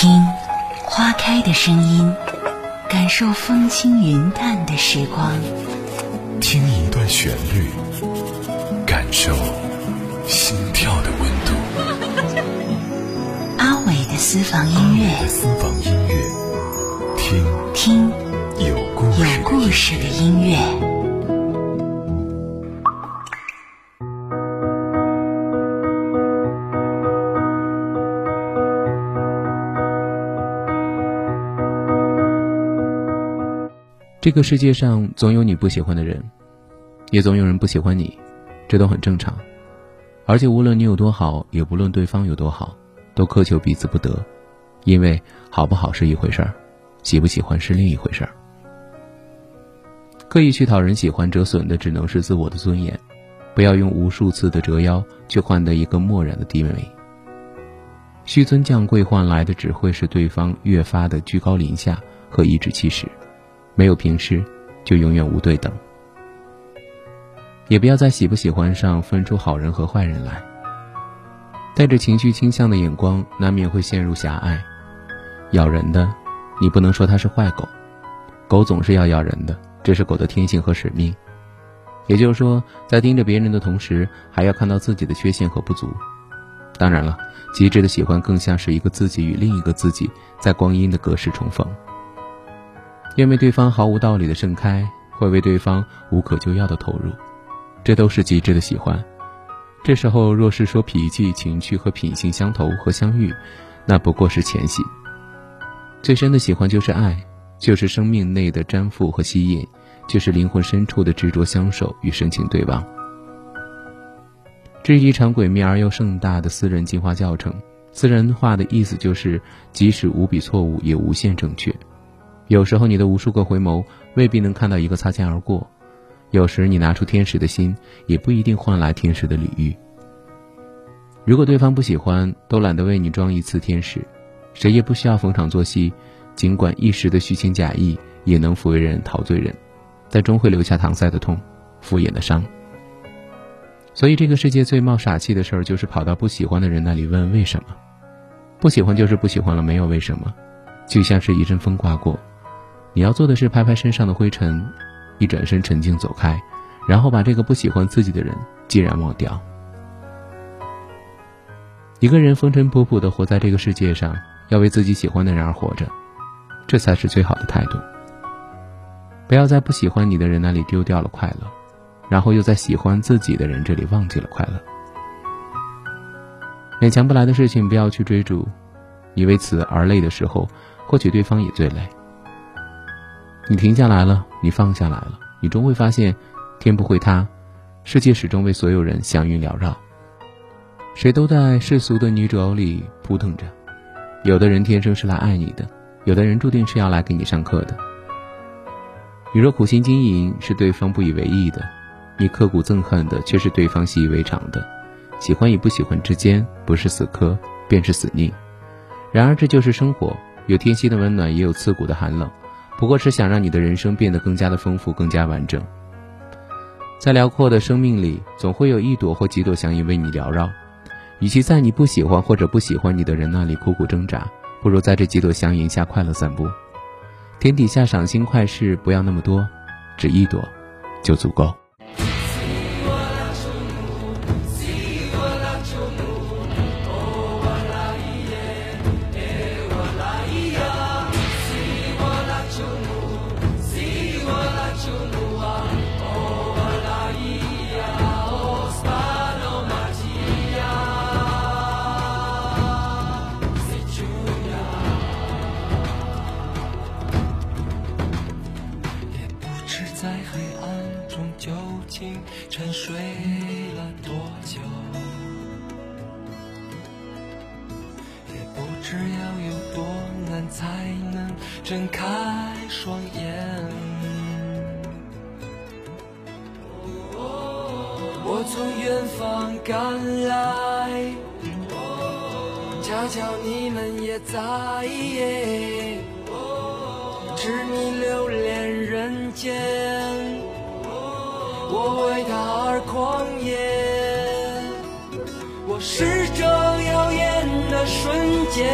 听花开的声音，感受风轻云淡的时光。听一段旋律，感受心跳的温度。阿伟的私房音乐，私房音乐，听听有故事有故事的音乐。这个世界上总有你不喜欢的人，也总有人不喜欢你，这都很正常。而且无论你有多好，也不论对方有多好，都苛求彼此不得，因为好不好是一回事儿，喜不喜欢是另一回事儿。刻意去讨人喜欢，折损的只能是自我的尊严。不要用无数次的折腰去换得一个漠然的低微。纡尊降贵换来的只会是对方越发的居高临下和颐指气使。没有平视，就永远无对等。也不要在喜不喜欢上分出好人和坏人来。带着情绪倾向的眼光，难免会陷入狭隘。咬人的，你不能说它是坏狗，狗总是要咬人的，这是狗的天性和使命。也就是说，在盯着别人的同时，还要看到自己的缺陷和不足。当然了，极致的喜欢更像是一个自己与另一个自己在光阴的隔世重逢。愿为对方毫无道理的盛开，会为对方无可救药的投入，这都是极致的喜欢。这时候若是说脾气、情趣和品性相投和相遇，那不过是前戏。最深的喜欢就是爱，就是生命内的粘附和吸引，就是灵魂深处的执着相守与深情对望。这是一场诡秘而又盛大的私人进化教程。私人化的意思就是，即使无比错误，也无限正确。有时候你的无数个回眸未必能看到一个擦肩而过，有时你拿出天使的心，也不一定换来天使的礼遇。如果对方不喜欢，都懒得为你装一次天使，谁也不需要逢场作戏，尽管一时的虚情假意也能抚慰人、陶醉人，但终会留下搪塞的痛、敷衍的伤。所以这个世界最冒傻气的事儿，就是跑到不喜欢的人那里问为什么。不喜欢就是不喜欢了，没有为什么，就像是一阵风刮过。你要做的是拍拍身上的灰尘，一转身沉静走开，然后把这个不喜欢自己的人既然忘掉。一个人风尘仆仆的活在这个世界上，要为自己喜欢的人而活着，这才是最好的态度。不要在不喜欢你的人那里丢掉了快乐，然后又在喜欢自己的人这里忘记了快乐。勉强不来的事情不要去追逐，你为此而累的时候，或许对方也最累。你停下来了，你放下来了，你终会发现，天不会塌，世界始终为所有人祥云缭绕。谁都在世俗的泥沼里扑腾着，有的人天生是来爱你的，有的人注定是要来给你上课的。你若苦心经营，是对方不以为意的；你刻骨憎恨的，却是对方习以为常的。喜欢与不喜欢之间，不是死磕，便是死腻。然而这就是生活，有贴心的温暖，也有刺骨的寒冷。不过是想让你的人生变得更加的丰富，更加完整。在辽阔的生命里，总会有一朵或几朵祥云为你缭绕。与其在你不喜欢或者不喜欢你的人那里苦苦挣扎，不如在这几朵祥云下快乐散步。天底下赏心快事不要那么多，只一朵就足够。是在黑暗中究竟沉睡了多久？也不知要有多难才能睁开双眼。我从远方赶来，恰巧你们也在，知你留恋间。我为他而狂野，我是这耀眼的瞬间，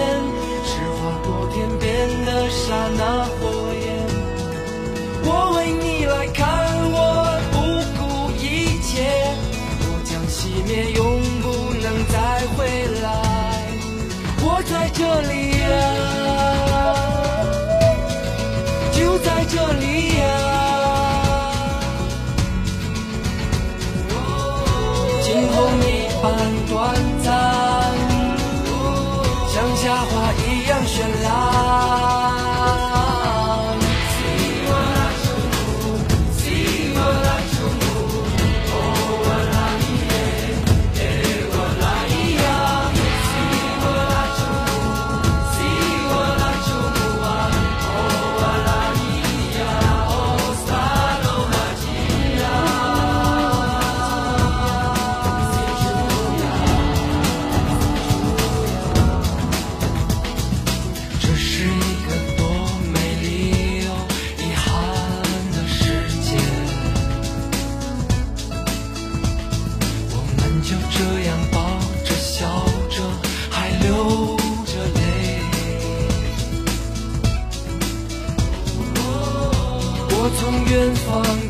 是划过。天边的刹那火焰。我为你来看，我不顾一切，我将熄灭，永不能再回来。我在这里从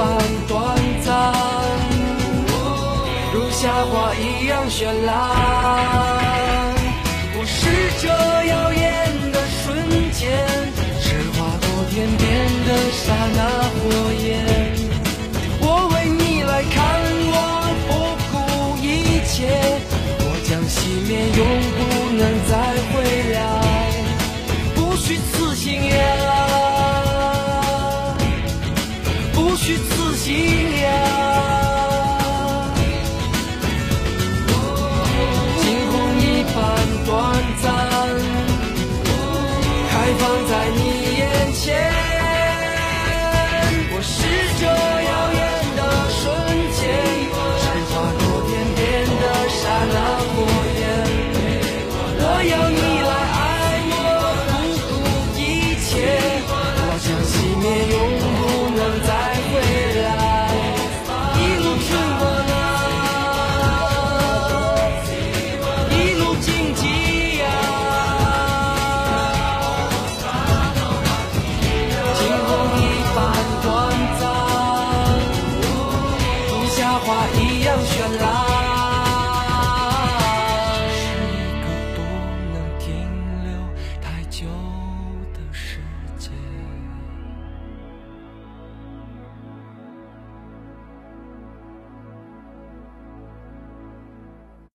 般短暂，如夏花一样绚烂。我是这耀眼的瞬间，是划过天边的刹那火焰。我为你来看，我不顾一切，我将熄灭，永不能再回来。不虚此行呀，如此心呀惊鸿一般短暂开放在你眼前。